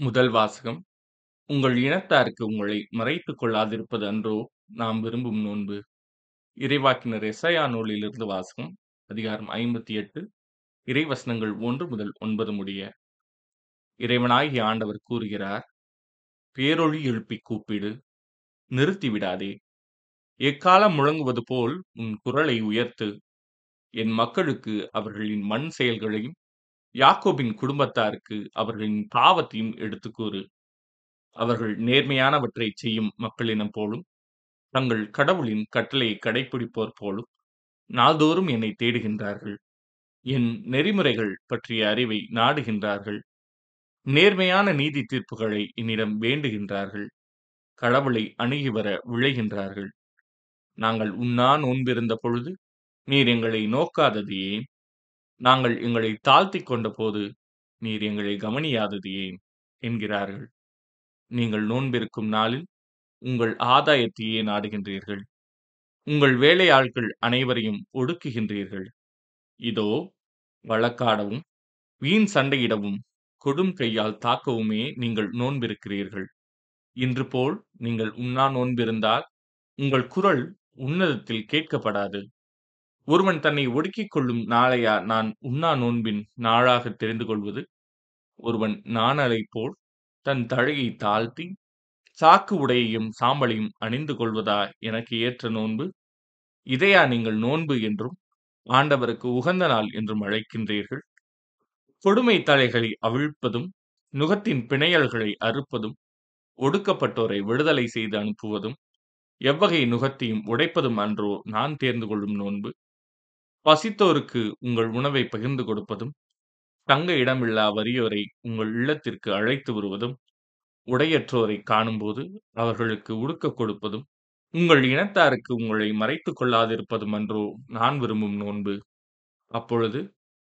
முதல் வாசகம் உங்கள் இனத்தாருக்கு உங்களை மறைத்துக் கொள்ளாதிருப்பது அன்றோ நாம் விரும்பும் நோன்பு? இறைவாக்கினர் எசையா நூலிலிருந்து வாசகம் அதிகாரம் ஐம்பத்தி எட்டு இறைவசனங்கள் ஒன்று முதல் ஒன்பது முடிய. இறைவனாகிய ஆண்டவர் கூறுகிறார் பேரொழி எழுப்பி கூப்பிடு நிறுத்தி விடாதே. எக்காலம் முழங்குவது போல் உன் குரலை உயர்த்து. என் மக்களுக்கு அவர்களின் மண் செயல்களையும் யாக்கோபின் குடும்பத்தாருக்கு அவர்களின் பாவத்தையும் எடுத்துக் கூறு. அவர்கள் நேர்மையானவற்றை செய்யும் மக்களினம் போலும் தங்கள் கடவுளின் கட்டளையை கடைபிடிப்போர் போலும் நாள்தோறும் என்னை தேடுகின்றார்கள். என் நெறிமுறைகள் பற்றிய அறிவை நாடுகின்றார்கள். நேர்மையான நீதி தீர்ப்புகளை என்னிடம் வேண்டுகின்றார்கள். கடவுளை அணுகி வர விழைகின்றார்கள். நாங்கள் உண்ணா நோன்பிருந்த பொழுது நீர் எங்களை நோக்காதது ஏன்? நாங்கள் எங்களை தாழ்த்திக் கொண்ட போது நீர் எங்களை கவனியாதது ஏன் என்கிறார்கள். நீங்கள் நோன்பிருக்கும் நாளில் உங்கள் ஆதாயத்தையே நாடுகின்றீர்கள். உங்கள் வேலையாட்கள் அனைவரையும் ஒடுக்குகின்றீர்கள். இதோ வழக்காடவும் வீண் சண்டையிடவும் கொடும் கையால் தாக்கவுமே நீங்கள் நோன்பிருக்கிறீர்கள். இன்று போல் நீங்கள் உண்ணா நோன்பிருந்தால் உங்கள் குரல் உன்னதத்தில் கேட்கப்படாது. ஒருவன் தன்னை ஒடுக்கிக் கொள்ளும் நாளையா நான் உண்ணா நோன்பின் நாளாக தெரிந்து கொள்வது? ஒருவன் நாணலை போல் தன் தழையை தாழ்த்தி சாக்கு உடையையும் சாம்பலையும் அணிந்து கொள்வதா எனக்கு ஏற்ற நோன்பு? இதையா நீங்கள் நோன்பு என்றும் ஆண்டவருக்கு உகந்த நாள் என்றும் அழைக்கின்றீர்கள்? கொடுமை தலைகளை அவிழ்ப்பதும் நுகத்தின் பிணையல்களை அறுப்பதும் ஒடுக்கப்பட்டோரை விடுதலை செய்து அனுப்புவதும் எவ்வகை நுகத்தையும் உடைப்பதும் அன்றோ நான் தேர்ந்து கொள்ளும் நோன்பு? பசித்தோருக்கு உங்கள் உணவை பகிர்ந்து கொடுப்பதும் தங்க இடமில்லா வறியோரை உங்கள் இல்லத்திற்கு அழைத்து வருவதும் உடையற்றோரை காணும்போது அவர்களுக்கு உடுக்க கொடுப்பதும் உங்கள் இனத்தாருக்கு உங்களை மறைத்துக் கொள்ளாதிருப்பதும் அன்றோ நான் விரும்பும் நோன்பு. அப்பொழுது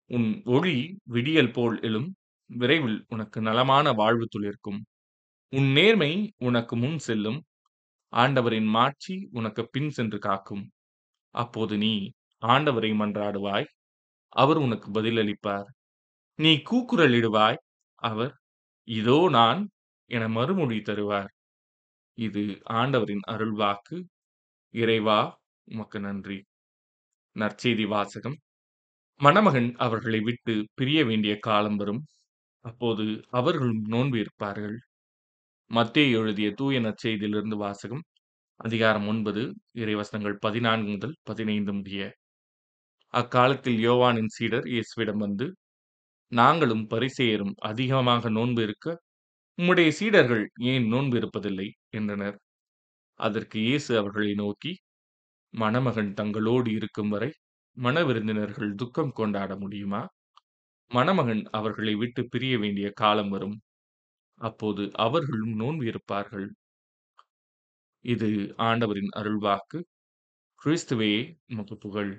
உன் ஒளி விடியல் போல் எழும் விரைவில் உனக்கு நலமான வாழ்வு துளிர்க்கும். உன் நேர்மை உனக்கு முன் செல்லும் ஆண்டவரின் மாட்சி உனக்கு பின் சென்று காக்கும். அப்போது நீ ஆண்டவரை மன்றாடுவாய் அவர் உனக்கு பதிலளிப்பார். நீ கூக்குரலிடுவாய். அவர் இதோ நான் என மறுமொழி தருவார். இது ஆண்டவரின் அருள்வாக்கு. இறைவா உமக்கு நன்றி. நற்செய்தி வாசகம். மணமகன் அவர்களை விட்டு பிரிய வேண்டிய காலம் வரும். அப்போது அவர்களும் நோன்பு இருப்பார்கள் மத்தேயு எழுதிய தூய நற்செய்தியிலிருந்து வாசகம். அதிகாரம் ஒன்பது இறைவசனங்கள் பதினான்கு முதல் பதினைந்து முடிய அக்காலத்தில் யோவானின் சீடர் இயேசுவிடம் வந்து நாங்களும் பரிசேயரும் அதிகமாக நோன்பு இருக்க உம்முடைய சீடர்கள் ஏன் நோன்பு இருப்பதில்லை? என்றனர். அதற்கு இயேசு அவர்களை நோக்கி மணமகன் தங்களோடு இருக்கும் வரை மணவிருந்தினர்கள் துக்கம் கொண்டாட முடியுமா? மணமகன் அவர்களை விட்டு பிரிய வேண்டிய காலம் வரும். அப்போது அவர்களும் நோன்பு இருப்பார்கள். இது ஆண்டவரின் அருள்வாக்கு. கிறிஸ்துவே உமக்கு புகழ்.